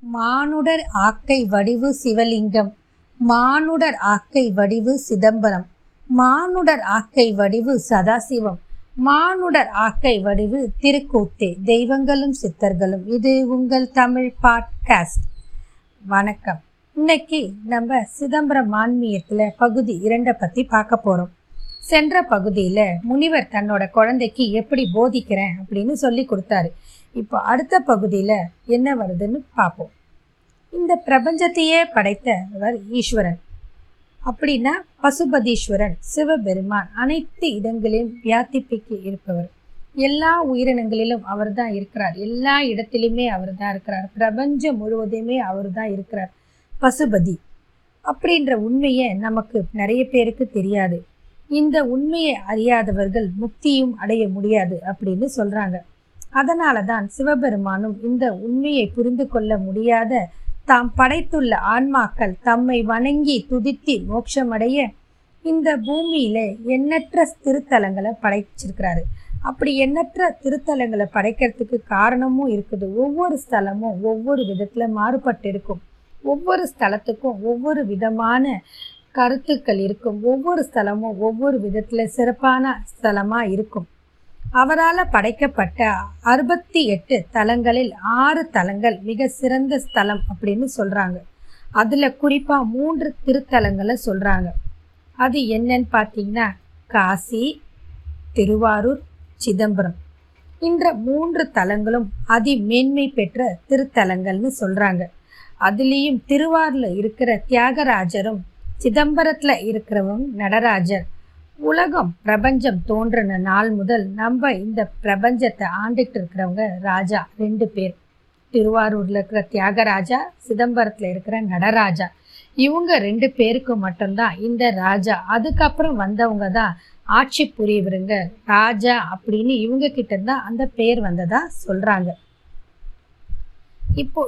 மானுடர் ஆக்கை வடிவு சிவலிங்கம். மானுடர் ஆக்கை வடிவு சிதம்பரம். மானுடர் ஆக்கை வடிவு சதாசிவம். மானுடர் ஆக்கை வடிவு திருக்கூத்தே தெய்வங்களும் சித்தர்களும். இது உங்கள் தமிழ் பாட்காஸ்ட். வணக்கம். இன்னைக்கு நம்ம சிதம்பரம் ஆன்மீகத்தில் பகுதி இரண்டை பற்றி பார்க்க போகிறோம் சென்ற பகுதியில் முனிவர் தன்னோட குழந்தைக்கு எப்படி போதிக்கிறேன் அப்படின்னு சொல்லி கொடுத்தாரு. இப்போ அடுத்த பகுதியில் என்ன வருதுன்னு பார்ப்போம். இந்த பிரபஞ்சத்தையே படைத்தவர் ஈஸ்வரன். அப்படின்னா பசுபதீஸ்வரன் சிவபெருமான் அனைத்து இடங்களிலும் வியாதிப்பிக்கு இருப்பவர். எல்லா உயிரினங்களிலும் அவர் தான் இருக்கிறார். எல்லா இடத்திலுமே அவர் தான் இருக்கிறார். பிரபஞ்சம் முழுவதுமே அவர் தான் இருக்கிறார். பசுபதி. அப்படின்ற உண்மையை நமக்கு நிறைய பேருக்கு தெரியாது. இந்த உண்மையை அறியாதவர்கள் முக்தியும் அடைய முடியாது அப்படின்னு சொல்றாங்க. அதனால தான் சிவபெருமானும் இந்த உண்மையை புரிந்து கொள்ள முடியாத தாம் படைத்துள்ள ஆன்மாக்கள் தம்மை வணங்கி துதித்து மோட்சமடைய இந்த பூமியில எண்ணற்ற திருத்தலங்களை படைச்சிருக்கிறாரு. அப்படி எண்ணற்ற திருத்தலங்களை படைக்கிறதுக்கு காரணமும் இருக்குது. ஒவ்வொரு ஸ்தலமும் ஒவ்வொரு விதத்துல மாறுபட்டு இருக்கும். ஒவ்வொரு ஸ்தலத்துக்கும் ஒவ்வொரு விதமான கருத்துக்கள் இருக்கும். ஒவ்வொரு ஸ்தலமும் ஒவ்வொரு விதத்துல சிறப்பான ஸ்தலமா இருக்கும். அவரால் படைக்கப்பட்ட அறுபத்தி எட்டு தலங்களில் ஆறு தலங்கள் மிக சிறந்த ஸ்தலம் அப்படின்னு சொல்கிறாங்க அதில் குறிப்பாக மூன்று திருத்தலங்களை சொல்கிறாங்க அது என்னன்னு பார்த்தீங்கன்னா காசி திருவாரூர் சிதம்பரம். இந்த மூன்று தலங்களும் அதி மேன்மை பெற்ற திருத்தலங்கள்னு சொல்கிறாங்க அதுலேயும் திருவாரூரில் இருக்கிற தியாகராஜரும் சிதம்பரத்தில் இருக்கிறவங்க நடராஜர். உலகம் பிரபஞ்சம் தோன்றின நாள் முதல் நம்ம இந்த பிரபஞ்சத்தை ஆண்டுகிட்டு இருக்கிறவங்க ராஜா ரெண்டு பேர். திருவாரூரில் இருக்கிற தியாகராஜா சிதம்பரத்தில் இருக்கிற நடராஜா. இவங்க ரெண்டு பேருக்கு மட்டும்தான் இந்த ராஜா. அதுக்கப்புறம் வந்தவங்க தான் ஆட்சி புரியவருங்க ராஜா அப்படின்னு இவங்க கிட்ட தான் அந்த பேர் வந்ததா சொல்கிறாங்க இப்போ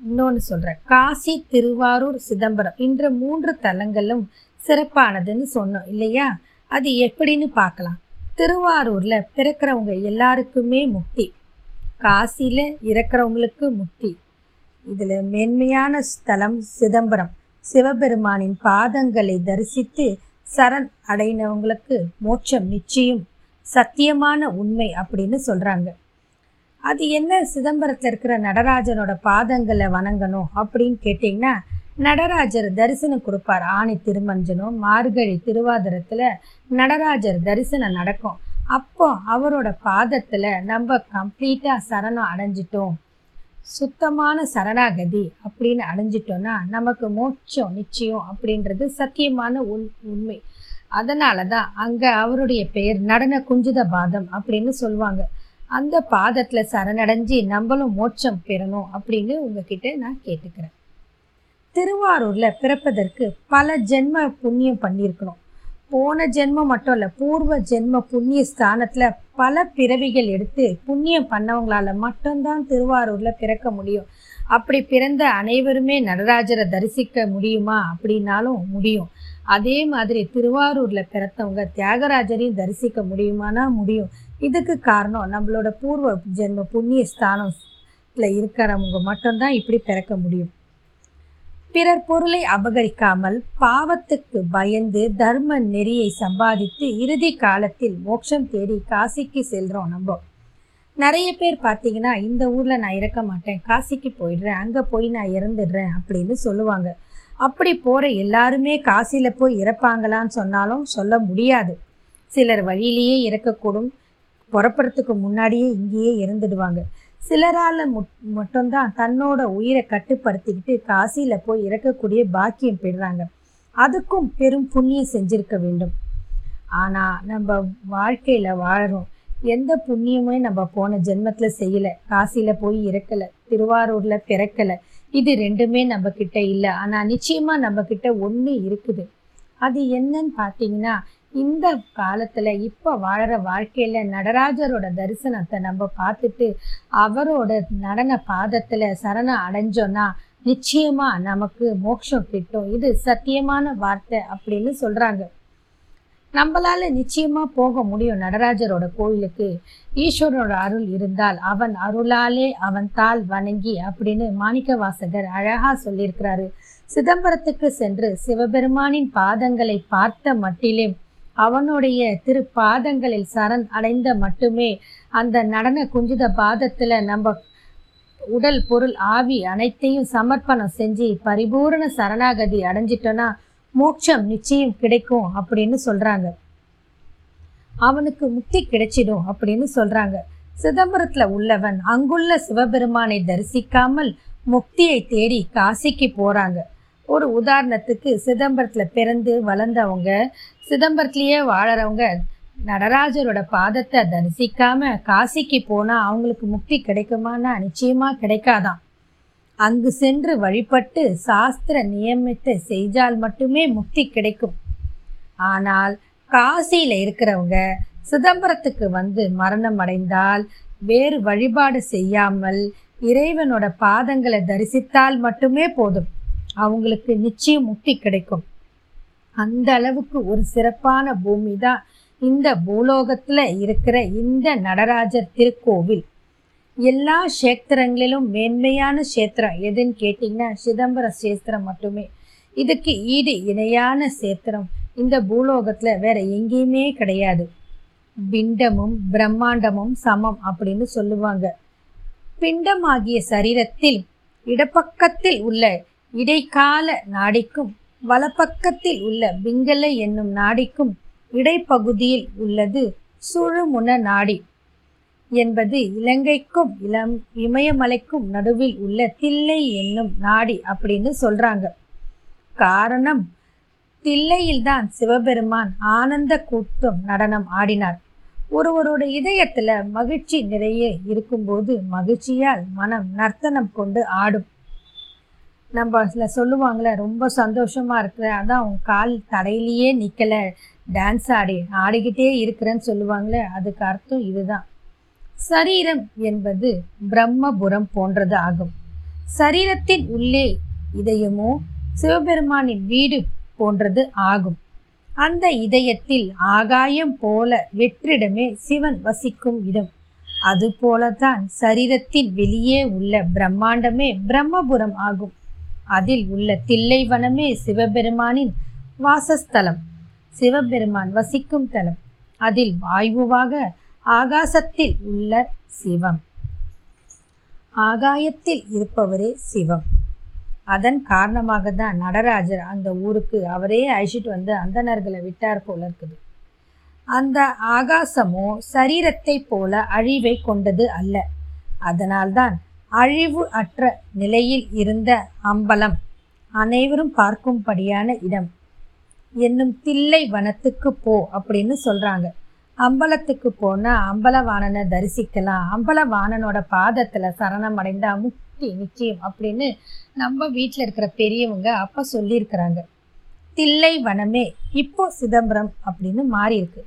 இன்னொன்று சொல்கிறேன் காசி திருவாரூர் சிதம்பரம் இந்த மூன்று தலங்களும் சிறப்பானதுன்னு சொன்னோம் இல்லையா? அது எப்படின்னு பார்க்கலாம். திருவாரூர்ல பிறக்கிறவங்க எல்லாருக்குமே முக்தி. காசியில இறக்குறவங்களுக்கு முக்தி. இதுல மேன்மையான ஸ்தலம் சிதம்பரம். சிவபெருமானின் பாதங்களை தரிசித்து சரண் அடைனவங்களுக்கு மோட்சம் நிச்சயம் சத்தியமான உண்மை அப்படின்னு சொல்றாங்க. அது என்ன சிதம்பரத்தில் இருக்கிற நடராஜனோட பாதங்களை வணங்கணும் அப்படின்னு கேட்டிங்கன்னா நடராஜர் தரிசனம் கொடுப்பார். ஆணி திருமஞ்சனம் மார்கழி திருவாதிரத்தில் நடராஜர் தரிசனம் நடக்கும். அப்போ அவரோட பாதத்தில் நம்ம கம்ப்ளீட்டாக சரணம் அடைஞ்சிட்டோம். சுத்தமான சரணாகதி அப்படின்னு அடைஞ்சிட்டோம்னா நமக்கு மோட்சம் நிச்சயம் அப்படின்றது சத்தியமான உண் உண்மை. அதனால தான் அங்கே அவருடைய பெயர் நடன குஞ்சித பாதம் அப்படின்னு சொல்லுவாங்க. அந்த பாதத்தில் சரணடைஞ்சு நம்மளும் மோட்சம் பெறணும் அப்படின்னு உங்ககிட்ட நான் கேட்டுக்கிறேன். திருவாரூரில் பிறப்பதற்கு பல ஜென்ம புண்ணியம் பண்ணியிருக்கணும். போன ஜென்மம் மட்டும் இல்லை பூர்வ ஜென்ம புண்ணிய ஸ்தானத்தில் பல பிறவிகள் எடுத்து புண்ணியம் பண்ணவங்களால மட்டும்தான் திருவாரூரில் பிறக்க முடியும். அப்படி பிறந்த அனைவருமே நடராஜரை தரிசிக்க முடியுமா அப்படின்னாலும் முடியும். அதே மாதிரி திருவாரூரில் பிறத்தவங்க தியாகராஜரையும் தரிசிக்க முடியுமானா முடியும். இதுக்கு காரணம் நம்மளோட பூர்வ ஜென்ம புண்ணிய ஸ்தானத்தில் இருக்கிறவங்க மட்டும்தான் இப்படி பிறக்க முடியும். பிறர் பொருளை அபகரிக்காமல் பாவத்துக்கு பயந்து தர்ம நெறியை சம்பாதித்து இறுதி காலத்தில் மோட்சம் தேடி காசிக்கு செல்றோம் நம்ம. நிறைய பேர் பார்த்தீங்கன்னா இந்த ஊரில் நான் இறக்க மாட்டேன் காசிக்கு போயிடுறேன் அங்கே போய் நான் இறந்துடுறேன் அப்படின்னு சொல்லுவாங்க. அப்படி போகிற எல்லாருமே காசியில் போய் இறப்பாங்களான்னு சொன்னாலும் சொல்ல முடியாது. சிலர் வழியிலேயே இறக்கக்கூடும் புறப்படுறதுக்கு முன்னாடியே இங்கேயே இறந்துடுவாங்க. சிலரால் மட்டும்தான் தன்னோட உயிரை கட்டுப்படுத்திக்கிட்டு காசியில் போய் இறக்கக்கூடிய பாக்கியம் பெறுறாங்க. அதுக்கும் பெரும் புண்ணியம் செஞ்சிருக்க வேண்டும். ஆனால் நம்ம வாழ்க்கையில் வாழறோம். எந்த புண்ணியமே நம்ம போன ஜென்மத்தில் செய்யலை. காசியில் போய் இறக்கலை. திருவாரூரில் பிறக்கலை. இது ரெண்டுமே நம்ம கிட்ட இல்லை. ஆனால் நிச்சயமாக நம்ம கிட்ட ஒன்று இருக்குது. அது என்னன்னு பார்த்தீங்கன்னா இந்த காலத்தில் இப்போ வாழற வாழ்க்கையில் நடராஜரோட தரிசனத்தை நம்ம பார்த்துட்டு அவரோட நடன பாதத்தில் சரணம் அடைஞ்சோன்னா நிச்சயமாக நமக்கு மோட்சம் கிட்டும். இது சத்தியமான வார்த்தை அப்படின்னு சொல்கிறாங்க நம்மளால நிச்சயமா போக முடியும் நடராஜரோட கோயிலுக்கு. ஈஸ்வரோட அருள் இருந்தால் அவன் அருளாலே அவன் தாள் வணங்கி அப்படின்னு மாணிக்க வாசகர் அழகா சொல்லியிருக்கிறாரு. சிதம்பரத்துக்கு சென்று சிவபெருமானின் பாதங்களை பார்த்த மட்டிலே அவனுடைய திரு பாதங்களில் சரண் அடைந்த மட்டுமே அந்த நடன குஞ்சித பாதத்தில் நம்ம உடல் பொருள் ஆவி அனைத்தையும் சமர்ப்பணம் செஞ்சு பரிபூரண சரணாகதி அடைஞ்சிட்டோன்னா மோட்சம் நிச்சயம் கிடைக்கும் அப்படின்னு சொல்கிறாங்க அவனுக்கு முக்தி கிடைச்சிடும் அப்படின்னு சொல்கிறாங்க சிதம்பரத்தில் உள்ளவன் அங்குள்ள சிவபெருமானை தரிசிக்காமல் முக்தியை தேடி காசிக்கு போகிறாங்க ஒரு உதாரணத்துக்கு சிதம்பரத்தில் பிறந்து வளர்ந்தவங்க சிதம்பரத்துலேயே வாழறவங்க நடராஜரோட பாதத்தை தரிசிக்காம காசிக்கு போனால் அவங்களுக்கு முக்தி கிடைக்குமானா நிச்சயமாக கிடைக்காதான் அங்கு சென்று வழிபட்டு சாஸ்திர நியமத்தை செய்தால் மட்டுமே முக்தி கிடைக்கும். ஆனால் காசியில் இருக்கிறவங்க சிதம்பரத்துக்கு வந்து மரணம் அடைந்தால் வேறு வழிபாடு செய்யாமல் இறைவனோட பாதங்களை தரிசித்தால் மட்டுமே போதும். அவங்களுக்கு நிச்சயம் முக்தி கிடைக்கும். அந்த அளவுக்கு ஒரு சிறப்பான பூமி தான் இந்த பூலோகத்தில் இருக்கிற இந்த நடராஜர் திருக்கோவில். எல்லா கஷேத்திரங்களிலும் மேன்மையான கஷேத்திரம் எதுன்னு கேட்டிங்கன்னா சிதம்பர சேத்திரம் மட்டுமே. இதுக்கு ஈடு இணையான சேத்திரம் இந்த பூலோகத்தில் வேற எங்கேயுமே கிடையாது. பிண்டமும் பிரம்மாண்டமும் சமம் அப்படின்னு சொல்லுவாங்க. பிண்டமாகிய சரீரத்தில் இடப்பக்கத்தில் உள்ள இடைக்கால நாடிக்கும் வலப்பக்கத்தில் உள்ள பிங்கலை என்னும் நாடிக்கும் இடைப்பகுதியில் உள்ளது சுழுமுன நாடி என்பது இலங்கைக்கும் இளம் இமயமலைக்கும் நடுவில் உள்ள தில்லை என்னும் நாடி அப்படின்னு சொல்றாங்க. காரணம் தில்லையில்தான் சிவபெருமான் ஆனந்த கூட்டம் நடனம் ஆடினார். ஒருவரோட இதயத்துல மகிழ்ச்சி நிறைய இருக்கும்போது மகிழ்ச்சியால் மனம் நர்த்தனம் கொண்டு ஆடும். நம்ம சில சொல்லுவாங்களே ரொம்ப சந்தோஷமாக இருக்கிற அதான் அவங்க கால் தடையிலேயே நிற்கலை டான்ஸ் ஆடி ஆடிக்கிட்டே இருக்கிறேன்னு சொல்லுவாங்களே அதுக்கு அர்த்தம் இதுதான். சரீரம் என்பது பிரம்மபுரம் போன்றது ஆகும். சரீரத்தின் உள்ளே இதயமோ சிவபெருமானின் வீடு போன்றது ஆகும். அந்த இதயத்தில் ஆகாயம் போல வெற்றிடமே சிவன் வசிக்கும் இடம். அதுபோலதான் சரீரத்தின் வெளியே உள்ள பிரம்மாண்டமே பிரம்மபுரம் ஆகும். அதில் உள்ள தில்லைவனமே சிவபெருமானின் வாசஸ்தலம். சிவபெருமான் வசிக்கும் தலம். அதில் வாயுவாக ஆகாசத்தில் உள்ள சிவம். ஆகாயத்தில் இருப்பவரே சிவம். அதன் காரணமாக தான் நடராஜர் அந்த ஊருக்கு அவரே அழைச்சிட்டு வந்து அந்தணர்களை விட்டார் போல இருக்குது. அந்த ஆகாசமோ சரீரத்தை போல அழிவை கொண்டது அல்ல. அதனால்தான் அழிவு அற்ற நிலையில் இருந்த அம்பலம் அனைவரும் பார்க்கும்படியான இடம். என்னும் தில்லை வனத்துக்கு போ அப்படின்னு சொல்றாங்க. அம்பலத்துக்கு போனா அம்பலவாணனை தரிசிக்கலாம். அம்பலவாணனோட பாதத்துல சரணம் அடைந்தா முக்தி நிச்சயம் அப்படின்னு நம்ம வீட்டில் இருக்கிற பெரியவங்க அப்ப சொல்லியிருக்கிறாங்க. தில்லை வனமே இப்போ சிதம்பரம் அப்படின்னு மாறியிருக்கு.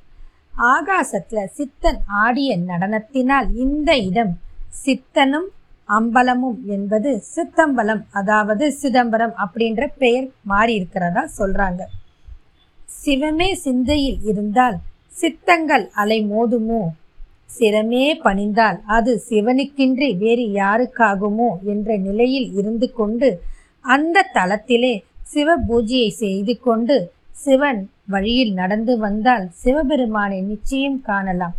ஆகாசத்தில் ஆகாசத்துல சித்தன் ஆடிய நடனத்தினால் இந்த இடம் சித்தனும் அம்பலமும் என்பது சித்தம்பலம் அதாவது சிதம்பரம் அப்படின்ற பெயர் மாறி இருக்கிறதா சொல்றாங்க. சிவமே சிந்தையில் இருந்தால் சித்தங்கள் அலை மோதுமோ? சிரமே பணிந்தால் அது சிவனுக்கின்றி வேறு யாருக்காகுமோ என்ற நிலையில் இருந்து கொண்டு அந்த தலத்திலே சிவ பூஜையை செய்து கொண்டு சிவன் வழியில் நடந்து வந்தால் சிவபெருமானை நிச்சயம் காணலாம்.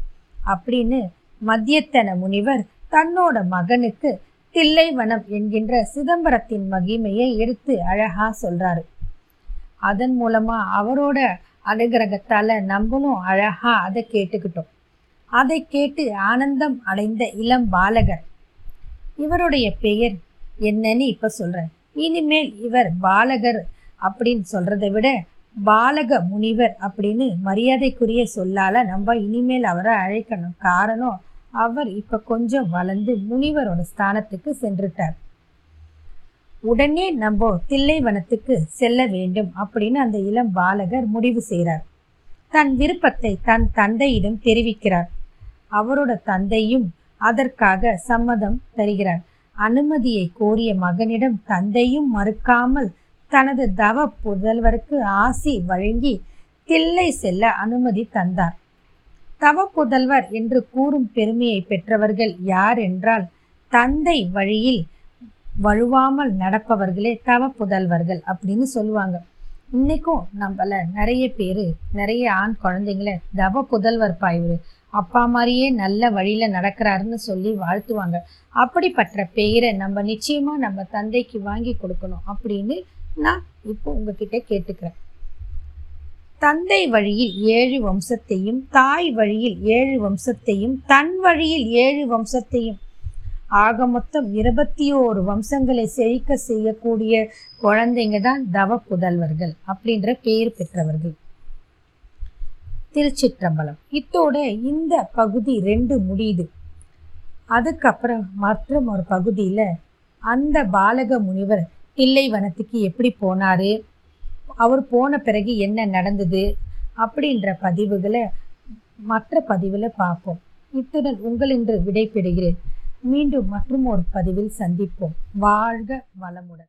அப்படின்னு மத்தியத்தன முனிவர் தன்னோட மகனுக்கு தில்லைவனம் என்கின்ற சிதம்பரத்தின் மகிமையை எடுத்து அழகா சொல்றாரு. அதன் மூலமா அவரோட அனுகிரகத்தால நம்மளும் அழகா அதை கேட்டுக்கிட்டோம். அதை கேட்டு ஆனந்தம் அடைந்த இளம் பாலகர். இவருடைய பெயர் என்னன்னு இப்ப சொல்றேன். இனிமேல் இவர் பாலகர் அப்படின்னு சொல்றதை விட பாலக முனிவர் அப்படின்னு மரியாதைக்குரிய சொல்லால நம்ம இனிமேல் அவரை அழைக்கணும். காரணம் அவர் இப்ப கொஞ்சம் வளர்ந்து முனிவரோட ஸ்தானத்துக்கு சென்றுட்டார். உடனே நம்ம தில்லைவனத்துக்கு செல்ல வேண்டும் அப்படின்னு அந்த இளம் பாலகர் முடிவு செய்கிறார் தன் விருப்பத்தை தன் தந்தையிடம் தெரிவிக்கிறார். அவரோட தந்தையும் அதற்காக சம்மதம் தருகிறார். அனுமதியை கோரிய மகனிடம் தந்தையும் மறுக்காமல் தனது தவ புதல்வருக்கு ஆசி வழங்கி தில்லை செல்ல அனுமதி தந்தார். தவ புதல்வர் என்று கூறும் பெருமையை பெற்றவர்கள் யார் என்றால் தந்தை வழியில் வழுவாமல் நடப்பவர்களே தவ புதல்வர்கள் அப்படின்னு சொல்லுவாங்க. இன்னைக்கும் நம்மள நிறைய பேர் நிறைய ஆண் குழந்தைங்கள தவ புதல்வர் பாய்வு அப்பா மாதிரியே நல்ல வழியில நடக்கிறாருன்னு சொல்லி வாழ்த்துவாங்க. அப்படிப்பட்ட பெயரை நம்ம நிச்சயமா நம்ம தந்தைக்கு வாங்கி கொடுக்கணும் அப்படின்னு நான் இப்போ உங்ககிட்ட கேட்டுக்கிறேன். தந்தை வழியில் ஏழு வம்சத்தையும் தாய் வழியில் ஏழு வம்சத்தையும் தன் வழியில் ஏழு வம்சத்தையும். ஆக மொத்தம் இருபத்தி ஓரு வம்சங்களை செழிக்க செய்யக்கூடிய குழந்தைங்க தான் தவ புதல்வர்கள் அப்படின்ற பெயர் பெற்றவர்கள். திருச்சிற்றம்பலம். இத்தோட இந்த பகுதி ரெண்டு முடியுது. அதுக்கப்புறம் மற்றும் ஒரு பகுதியில் அந்த பாலக முனிவர் தில்லைவனத்துக்கு எப்படி போனாரு? அவர் போன பிறகு என்ன நடந்தது அப்படின்ற பதிவுகளை மற்ற பதிவில் பார்ப்போம். இத்துடன் உங்களின்று விடைபெறுகிறேன். மீண்டும் மற்றும் ஒரு பதிவில் சந்திப்போம். வாழ்க வளமுடன்.